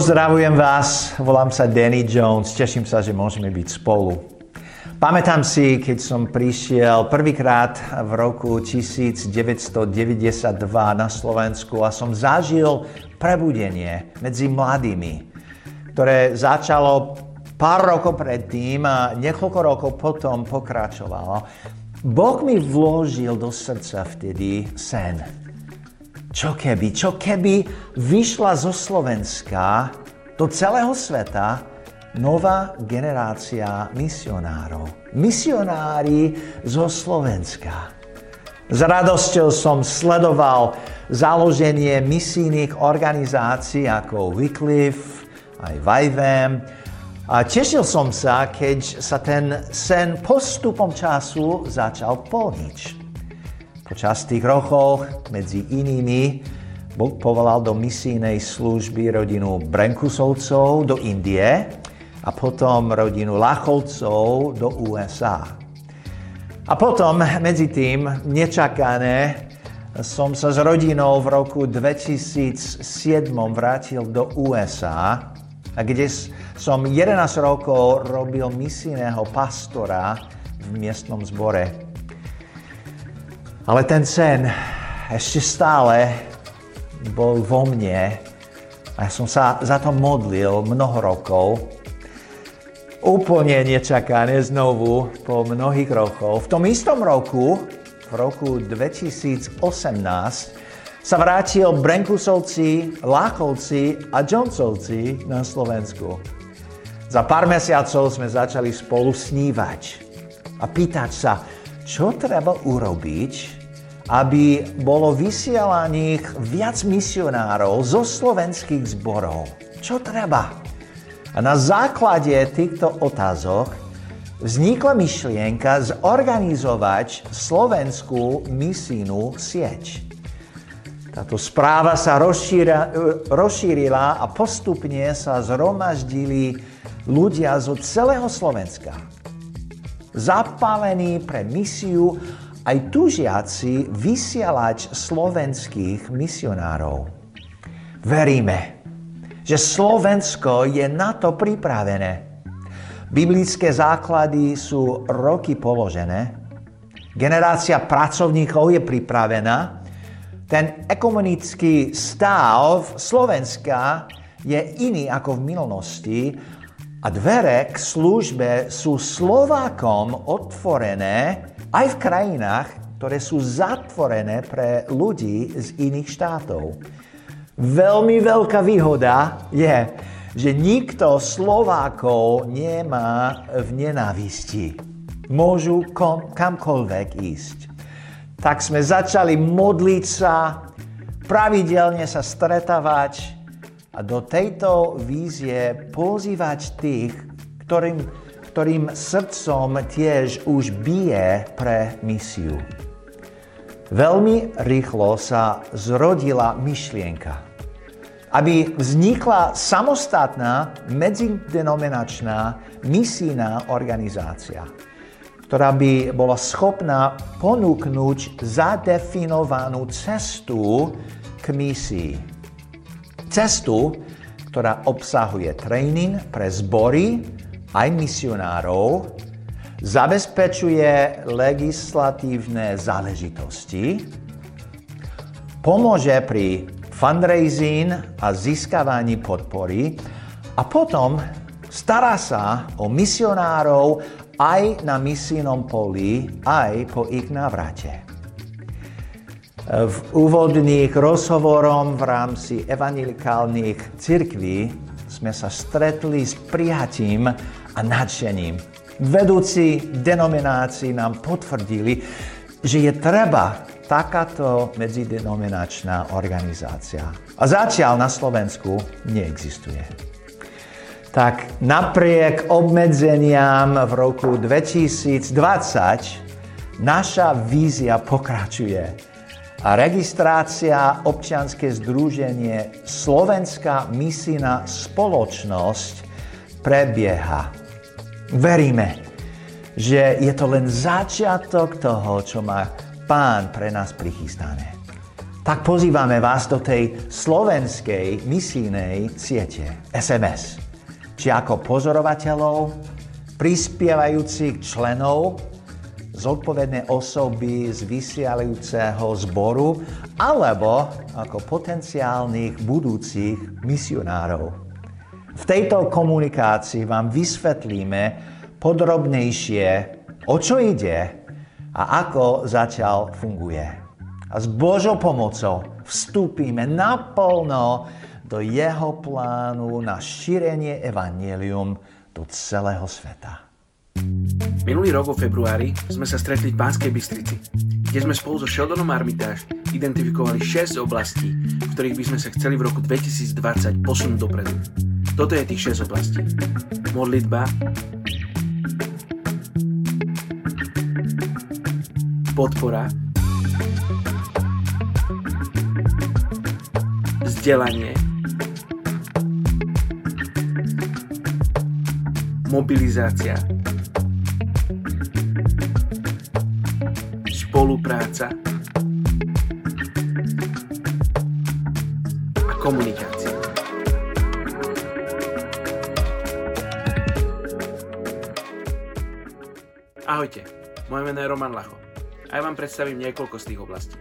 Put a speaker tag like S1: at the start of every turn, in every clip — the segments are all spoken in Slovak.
S1: Pozdravujem vás, volám sa Danny Jones, teším sa, že môžeme byť spolu. Pamätám si, keď som prišiel prvýkrát v roku 1992 na Slovensku a som zažil prebudenie medzi mladými, ktoré začalo pár rokov predtým a niekoľko rokov potom pokračovalo. Boh mi vložil do srdca vtedy sen čo keby, čo keby vyšla zo Slovenska do celého sveta nová generácia misionárov. Misionári zo Slovenska. S radosťou som sledoval založenie misijných organizácií ako Wycliffe, aj Vajvem. A tešil som sa, keď sa ten sen postupom času začal plniť. Počas tých rokov medzi inými Boh povolal do misijnej služby rodinu Brenkusovcov do Indie a potom rodinu Lachovcov do USA. A potom medzi tým nečakané som sa s rodinou v roku 2007 vrátil do USA, kde som 11 rokov robil misijného pastora v miestnom zbore ale ten sen ešte stále bol vo mne a ja som sa za to modlil mnoho rokov. Úplne nečakané znovu po mnohých rokoch. V tom istom roku, v roku 2018, sa vrátil Brenkusovci, Láchovci a Jonesovci na Slovensku. Za pár mesiacov sme začali spolu snívať a pýtať sa, čo treba urobiť, aby bolo vysielaných viac misionárov zo slovenských zborov. Čo treba? A na základe týchto otázok vznikla myšlienka zorganizovať slovenskú misijnú sieť. Táto správa sa rozšírila a postupne sa zhromaždili ľudia zo celého Slovenska. Zapálení pre misiu aj tužiaci vysielať slovenských misionárov. Veríme, že Slovensko je na to pripravené. Biblické základy sú roky položené, generácia pracovníkov je pripravená, ten ekumenický stav Slovenska je iný ako v minulosti a dvere k službe sú Slovákom otvorené aj v krajinách, ktoré sú zatvorené pre ľudí z iných štátov. Veľmi veľká výhoda je, že nikto Slovákov nemá v nenávisti. Môžu kom, kamkoľvek ísť. Tak sme začali modliť sa, pravidelne sa stretávať a do tejto vízie pozývať tých, ktorým ktorým srdcom tiež už bije pre misiu. Veľmi rýchlo sa zrodila myšlienka, aby vznikla samostatná medzidenominačná misijná organizácia, ktorá by bola schopná ponúknuť zadefinovanú cestu k misii. Cestu, ktorá obsahuje tréning pre zbory, aj misionárov, zabezpečuje legislatívne záležitosti, pomôže pri fundraising a získavaní podpory a potom stará sa o misionárov aj na misijnom poli, aj po ich návrate. V úvodných rozhovorom v rámci evangelikálnych cirkví sme sa stretli s prijatím a nadšením. Vedúci denominácií nám potvrdili, že je treba takáto medzidenominačná organizácia. A zatiaľ na Slovensku neexistuje. Tak napriek obmedzeniam v roku 2020 naša vízia pokračuje a registrácia občianske združenie Slovenská misijná spoločnosť prebieha. Veríme, že je to len začiatok toho, čo má Pán pre nás prichystané. tak pozývame vás do tej slovenskej misijnej siete SMS. Či ako pozorovateľov, prispievajúcich členov, zodpovedné osoby z vysielajúceho zboru, alebo ako potenciálnych budúcich misionárov. V tejto komunikácii vám vysvetlíme podrobnejšie, o čo ide a ako zatiaľ funguje a s Božou pomocou vstúpime naplno do jeho plánu na šírenie evanelium do celého sveta.
S2: Minulý rok vo februári sme sa stretli v Banskej Bystrici, kde sme spolu so Sheldonom Armitage identifikovali 6 oblastí, v ktorých by sme sa chceli v roku 2020 posunúť dopredu. Toto je tých 6 oblastí. Modlitba, podpora, vzdelanie, mobilizácia, spolupráca je Roman Lacho a ja vám predstavím niekoľko z tých oblastí.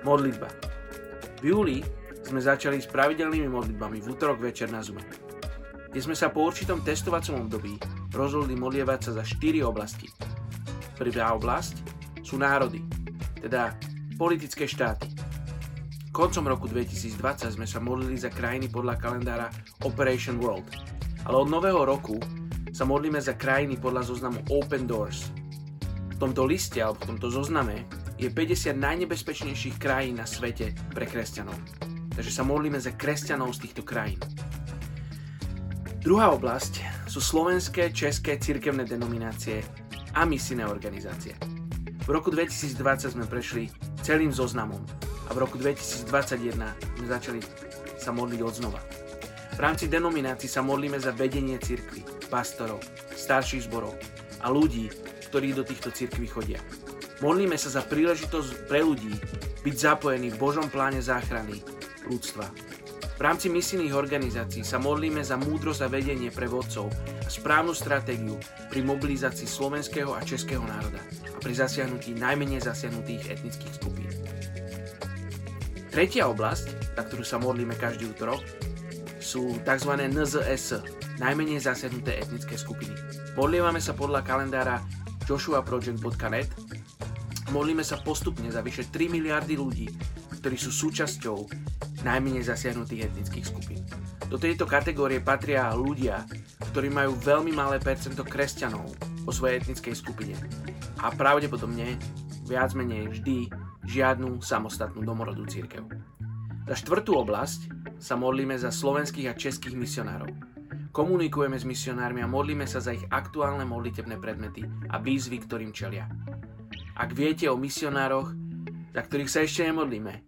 S2: Modlitba. V júli sme začali s pravidelnými modlitbami v útorok večer na Zume, kde sme sa po určitom testovacom období rozhodli modlievať sa za štyri oblasti. Prvá oblasť sú národy, teda politické štáty. Koncom roku 2020 sme sa modlili za krajiny podľa kalendára Operation World, ale od nového roku sa modlíme za krajiny podľa zoznamu Open Doors. V tomto liste alebo v tomto zozname je 50 najnebezpečnejších krajín na svete pre kresťanov. Takže sa modlíme za kresťanov z týchto krajín. Druhá oblasť sú slovenské, české cirkevné denominácie a misijné organizácie. V roku 2020 sme prešli celým zoznamom a v roku 2021 sme začali sa modliť od znova. V rámci denominácií sa modlíme za vedenie cirkvy, pastorov, starších zborov a ľudí, ktorí do týchto cirkví chodia. Modlíme sa za príležitosť pre ľudí byť zapojení v Božom pláne záchrany ľudstva. V rámci misijných organizácií sa modlíme za múdrosť a vedenie pre vodcov a správnu stratégiu pri mobilizácii slovenského a českého národa a pri zasiahnutí najmenej zasiahnutých etnických skupín. Tretia oblasť, na ktorú sa modlíme každý útorok, sú tzv. NZS, najmenej zasiahnuté etnické skupiny. Modlievame sa podľa kalendára joshuaproject.net Modlíme sa postupne za vyše 3 miliardy ľudí, ktorí sú súčasťou najmenej zasiahnutých etnických skupín. Do tejto kategórie patria ľudia, ktorí majú veľmi malé percento kresťanov vo svojej etnickej skupine a pravdepodobne viac menej vždy žiadnu samostatnú domorodú církev. Za štvrtú oblasť sa modlíme za slovenských a českých misionárov. Komunikujeme s misionármi a modlíme sa za ich aktuálne modlitebné predmety a výzvy, ktorým čelia. Ak viete o misionároch, za ktorých sa ešte nemodlíme,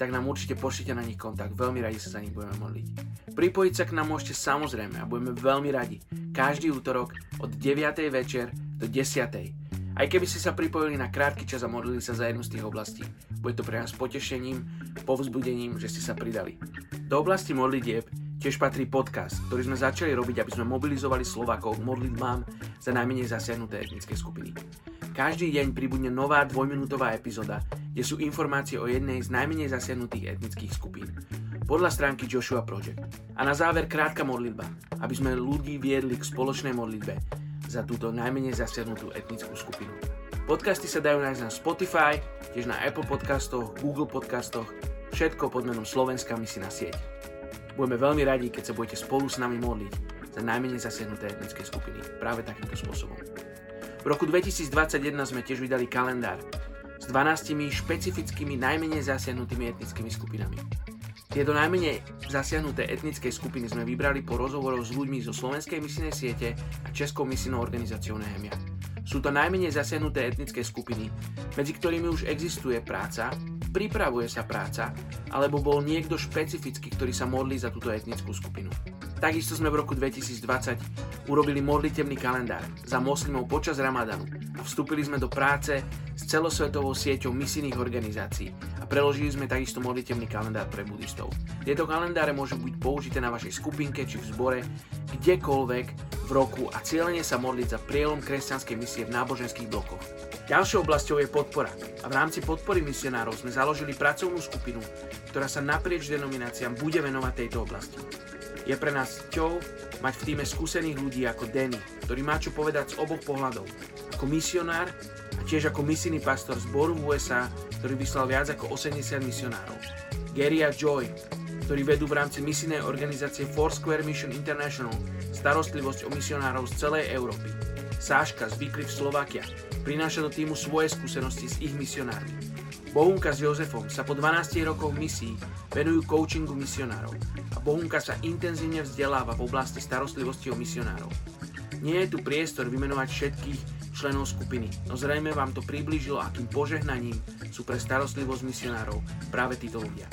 S2: tak nám určite pošlite na nich kontakt, veľmi radi sa za nich budeme modliť. Pripojiť sa k nám môžete samozrejme a budeme veľmi radi. Každý útorok od 9. večer do 10. Aj keby ste sa pripojili na krátky čas a modlili sa za jednu z tých oblastí. Bude to pre nás potešením, povzbudením, že ste sa pridali. Do oblasti modlitieb tiež patrí podcast, ktorý sme začali robiť, aby sme mobilizovali Slovakov k modlitbám za najmenej zasiahnuté etnické skupiny. Každý deň pribudne nová dvojminútová epizóda, kde sú informácie o jednej z najmenej zasiahnutých etnických skupín. Podľa stránky Joshua Project. A na záver krátka modlitba, aby sme ľudí viedli k spoločnej modlitbe za túto najmenej zasiahnutú etnickú skupinu. Podcasty sa dajú nájsť na Spotify, tiež na Apple podcastoch, Google podcastoch, všetko pod menom Slovenská misina sieť. Budeme veľmi radi, keď sa budete spolu s nami modliť za najmenej zasiahnuté etnické skupiny práve takýmto spôsobom. V roku 2021 sme tiež vydali kalendár s 12 špecifickými najmenej zasiahnutými etnickými skupinami. Tieto najmenej zasiahnuté etnické skupiny sme vybrali po rozhovoroch s ľuďmi zo Slovenskej misijnej siete a Českou misijnou organizáciou Nehemia. Sú to najmenej zasiahnuté etnické skupiny, medzi ktorými už existuje práca, pripravuje sa práca, alebo bol niekto špecifický, ktorý sa modlí za túto etnickú skupinu. Takisto sme v roku 2020 urobili modlitebný kalendár za moslimov počas Ramadanu a vstúpili sme do práce s celosvetovou sieťou misijných organizácií a preložili sme takisto modlitebný kalendár pre budistov. Tieto kalendáre môžu byť použité na vašej skupinke či v zbore, kdekoľvek v roku a cieľene sa modliť za prielom kresťanskej misie v náboženských blokoch. Ďalšou oblasťou je podpora a v rámci podpory misionárov sme založili pracovnú skupinu, ktorá sa naprieč denomináciám bude venovať tejto oblasti. Je pre nás cťou mať v týme skúsených ľudí ako Danny, ktorý má čo povedať z oboch pohľadov. Ako misionár a tiež ako misijný pastor zboru v USA, ktorý vyslal viac ako 80 misionárov. Gary a Joy, ktorí vedú v rámci misijnej organizácie Foursquare Mission International starostlivosť o misionárov z celej Európy. Sáška z Wycliffe Slovakia prináša do týmu svoje skúsenosti s ich misionármi. Bohunka s Jozefom sa po 12 rokov misií venujú coachingu misionárov Bohunka sa intenzívne vzdeláva v oblasti starostlivosti o misionárov. Nie je tu priestor vymenovať všetkých členov skupiny, no zrejme vám to priblížilo, akým požehnaním sú pre starostlivosť misionárov práve títo ľudia.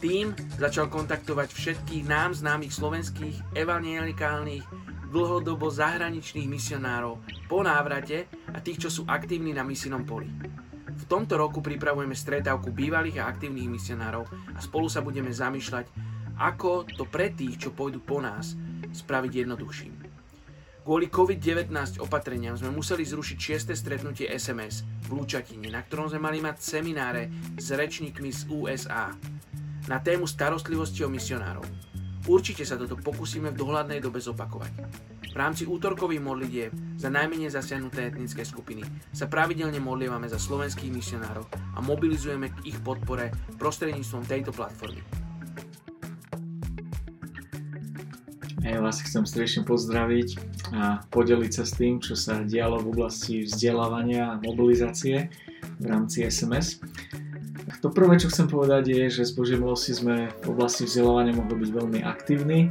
S2: Tým začal kontaktovať všetkých nám známych slovenských evangelikálnych dlhodobo zahraničných misionárov po návrate a tých, čo sú aktívni na misijnom poli. Tomto roku pripravujeme stretávku bývalých a aktívnych misionárov a spolu sa budeme zamýšľať, ako to pre tých, čo pôjdu po nás, spraviť jednoduchším. Kvôli COVID-19 opatreniam sme museli zrušiť 6. stretnutie SMS v Lúčatine, na ktorom sme mali mať semináre s rečníkmi z USA na tému starostlivosti o misionárov. Určite sa toto pokúsime v dohľadnej dobe zopakovať. V rámci útorkových modlitieb za najmenej zasiahnuté etnické skupiny sa pravidelne modlievame za slovenských misionárov a mobilizujeme k ich podpore prostredníctvom tejto platformy.
S3: Ja vás chcem srdečne pozdraviť a podeliť sa s tým, čo sa dialo v oblasti vzdelávania a mobilizácie v rámci SMS. To prvé, čo chcem povedať je, že z Božej milosti sme v oblasti vzdelávania mohli byť veľmi aktívni.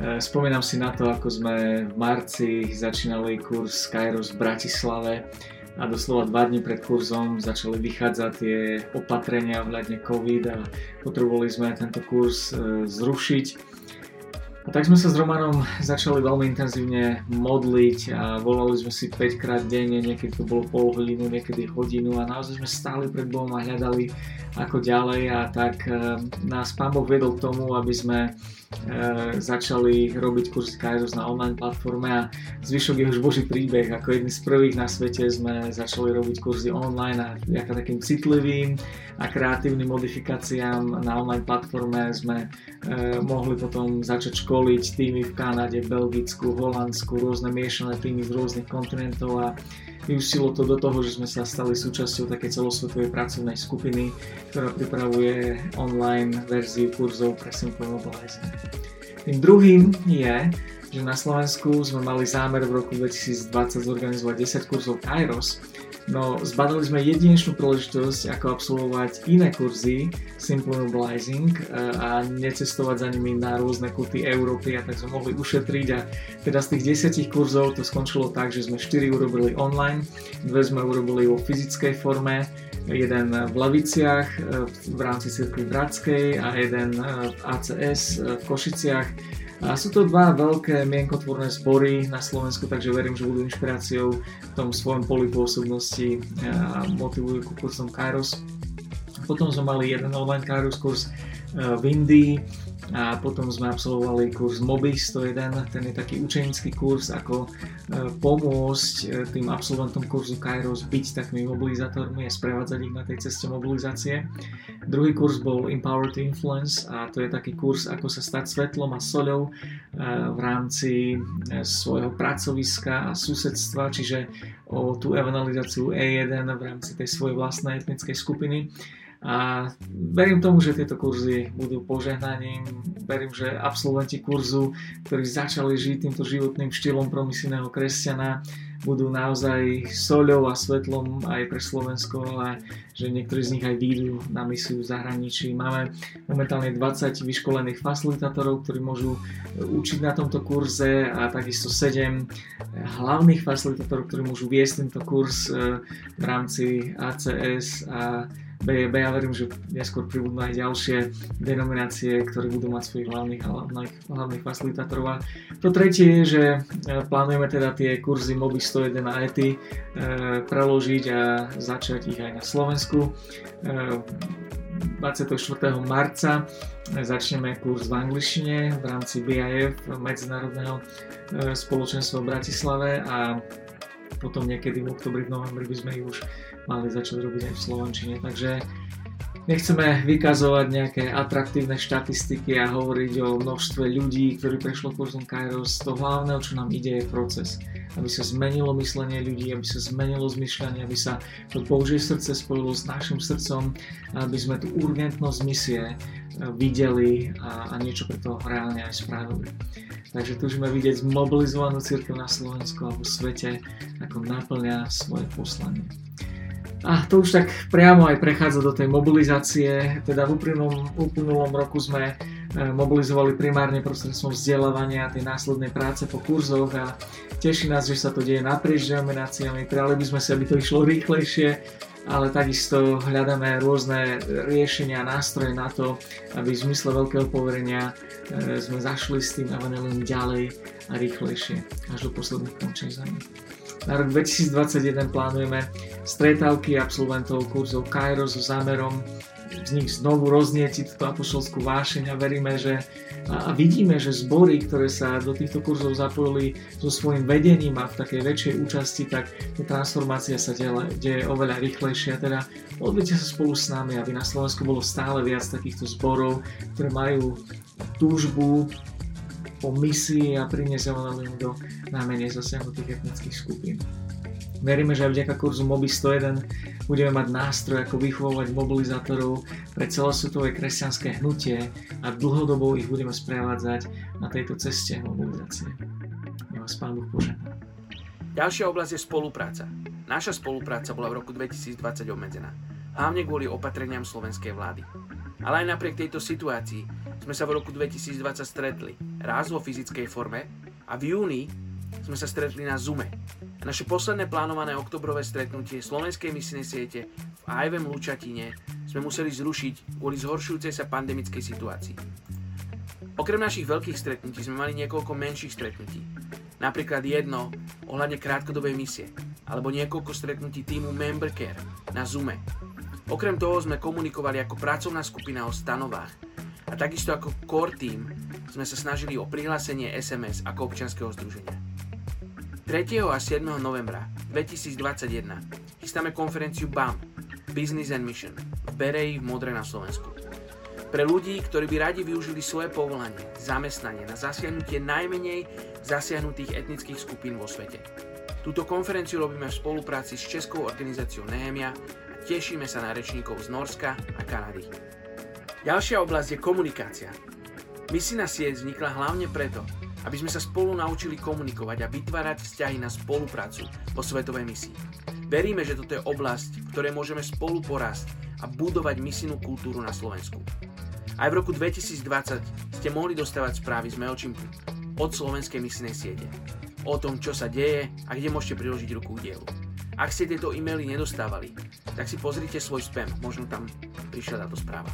S3: E, spomínam si na to, ako sme v marci začínali kurz Kairos v Bratislave a doslova dva dní pred kurzom začali vychádzať tie opatrenia vhľadne COVID a potrebovali sme tento kurz e, zrušiť. A tak sme sa s Romanom začali veľmi intenzívne modliť a volali sme si 5 krát denne, niekedy to bolo pol hodinu, niekedy hodinu a naozaj sme stáli pred Bohom a hľadali ako ďalej. A tak e, nás Pán Boh vedol k tomu, aby sme začali robiť kurzy Kairos na online platforme a zvyšok je už Boží príbeh. Ako jedný z prvých na svete sme začali robiť kurzy online a ako takým citlivým a kreatívnym modifikáciám na online platforme sme e, mohli potom začať školiť týmy v Kanade, Belgicku, Holandsku, rôzne miešané týmy z rôznych kontinentov a vyústilo to do toho, že sme sa stali súčasťou také celosvetovej pracovnej skupiny, ktorá pripravuje online verziu kurzov pre Simple Mobilizing. Tým druhým je, že na Slovensku. Sme mali zámer v roku 2020 zorganizovať 10 kurzov Kairos, No, zbadali sme jedinečnú príležitosť, ako absolvovať iné kurzy Simple Mobilizing eh, a necestovať za nimi na rôzne kuty Európy a tak sme mohli ušetriť. A teda z tých desiatich kurzov to skončilo tak, že sme 4 urobili online, dve sme urobili vo fyzickej forme, jeden v Leviciach eh, v rámci Cirkvi Bratskej a jeden eh, v ACS v Košiciach a sú to dva veľké mienkotvorné zbory na Slovensku, takže verím, že budú inšpiráciou v tom svojom poli pôsobnosti a motivujú ku kurzom Kairos. Potom sme mali jeden online Kairos kurz v Indii, a potom sme absolvovali kurz MOBI 101, ten je taký učenický kurz, ako e, pomôcť e, tým absolventom kurzu Kairos byť takými mobilizátormi a sprevádzať ich na tej ceste mobilizácie. Druhý kurz bol Empower to Influence a to je taký kurz, ako sa stať svetlom a soľou e, v rámci svojho pracoviska a susedstva, čiže o tú evangelizáciu E1 v rámci tej svojej vlastnej etnickej skupiny. A verím tomu, že tieto kurzy budú požehnaním. Verím, že absolventi kurzu, ktorí začali žiť týmto životným štýlom promisijného kresťana, budú naozaj soľou a svetlom aj pre Slovensko, ale že niektorí z nich aj výjdu na misiu v zahraničí. Máme momentálne 20 vyškolených facilitátorov, ktorí môžu učiť na tomto kurze a takisto 7 hlavných facilitátorov, ktorí môžu viesť tento kurz eh, v rámci ACS a BJB a verím, že neskôr pribudnú aj ďalšie denominácie, ktoré budú mať svojich hlavných, hlavných, hlavných facilitátorov. A to tretie je, že e, plánujeme teda tie kurzy MOBI 101 a ETI e, preložiť a začať ich aj na Slovensku. 24. marca začneme kurz v angličtine v rámci BIF Medzinárodného spoločenstva v Bratislave a potom niekedy v oktobri, v novembri by sme ich už mali začať robiť aj v Slovenčine. Takže nechceme vykazovať nejaké atraktívne štatistiky a hovoriť o množstve ľudí, ktorí prešlo kurzom Kairos. To hlavného, čo nám ide, je proces. Aby sa zmenilo myslenie ľudí, aby sa zmenilo zmyšľanie, aby sa to Božie srdce spojilo s našim srdcom, aby sme tú urgentnosť misie eh, videli a, a niečo pre to reálne aj spravili. Takže túžime vidieť zmobilizovanú církev na Slovensku a vo svete, ako naplňa svoje poslanie. A to už tak priamo aj prechádza do tej mobilizácie. Teda v uplynulom, uplynulom roku sme e, mobilizovali primárne prostredstvom vzdelávania a tej následnej práce po kurzoch a teší nás, že sa to deje naprieč denomináciami. Prijali by sme si, aby to išlo rýchlejšie, ale takisto hľadáme rôzne riešenia a nástroje na to, aby v zmysle veľkého poverenia e, sme zašli s tým evanelium ďalej a rýchlejšie, až do posledných končín zemi. Na rok 2021 plánujeme stretávky absolventov kurzov Cairo so zámerom z nich znovu roznietiť túto apoštolskú vášeň a veríme, že a vidíme, že zbory, ktoré sa do týchto kurzov zapojili so svojím vedením a v takej väčšej účasti, tak tá transformácia sa deje, deje oveľa rýchlejšie. Teda modlite sa spolu s nami, aby na Slovensku bolo stále viac takýchto zborov, ktoré majú túžbu po misii a priniesť do najmenej zasiahnutých etnických skupín. Veríme, že aj vďaka kurzu MOBI 101 budeme mať nástroj, ako vychovávať mobilizátorov pre celosvetové kresťanské hnutie a dlhodobo ich budeme sprevádzať na tejto ceste mobilizácie. Ja vás Pán Boh požehná.
S2: Ďalšia oblasť je spolupráca. Naša spolupráca bola v roku 2020 obmedzená, hlavne kvôli opatreniam slovenskej vlády. Ale aj napriek tejto situácii sme sa v roku 2020 stretli raz vo fyzickej forme a v júni sme sa stretli na Zoome. Naše posledné plánované oktobrové stretnutie Slovenskej misijnej siete v AIVM Lučatine sme museli zrušiť kvôli zhoršujúcej sa pandemickej situácii. Okrem našich veľkých stretnutí sme mali niekoľko menších stretnutí. Napríklad jedno ohľadne krátkodobej misie, alebo niekoľko stretnutí týmu Membercare na Zoome. Okrem toho sme komunikovali ako pracovná skupina o stanovách a takisto ako core team sme sa snažili o prihlásenie SMS ako občianského združenia. 3. a 7. novembra 2021 chystáme konferenciu BAM Business and Mission v Bereji v Modre na Slovensku. Pre ľudí, ktorí by radi využili svoje povolanie, zamestnanie na zasiahnutie najmenej zasiahnutých etnických skupín vo svete. Túto konferenciu robíme v spolupráci s Českou organizáciou Nehemia a tešíme sa na rečníkov z Norska a Kanady. Ďalšia oblasť je komunikácia. Misina sieť vznikla hlavne preto, aby sme sa spolu naučili komunikovať a vytvárať vzťahy na spoluprácu po svetovej misii. Veríme, že toto je oblasť, v ktorej môžeme spolu porásť a budovať misijnú kultúru na Slovensku. Aj v roku 2020 ste mohli dostávať správy z MailChimpu od slovenskej misijnej siete o tom, čo sa deje a kde môžete priložiť ruku k dielu. Ak ste tieto e-maily nedostávali, tak si pozrite svoj spam, možno tam prišla táto správa.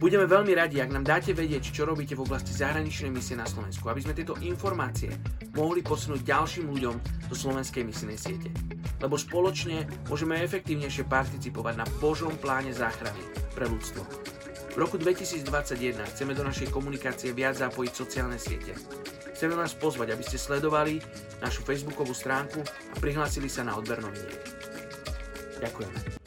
S2: Budeme veľmi radi, ak nám dáte vedieť, čo robíte v oblasti zahraničnej misie na Slovensku, aby sme tieto informácie mohli posunúť ďalším ľuďom do slovenskej misijnej siete. Lebo spoločne môžeme efektívnejšie participovať na Božom pláne záchrany pre ľudstvo. V roku 2021 chceme do našej komunikácie viac zapojiť sociálne siete. Chceme vás pozvať, aby ste sledovali našu facebookovú stránku a prihlásili sa na odber noviniek. Ďakujeme.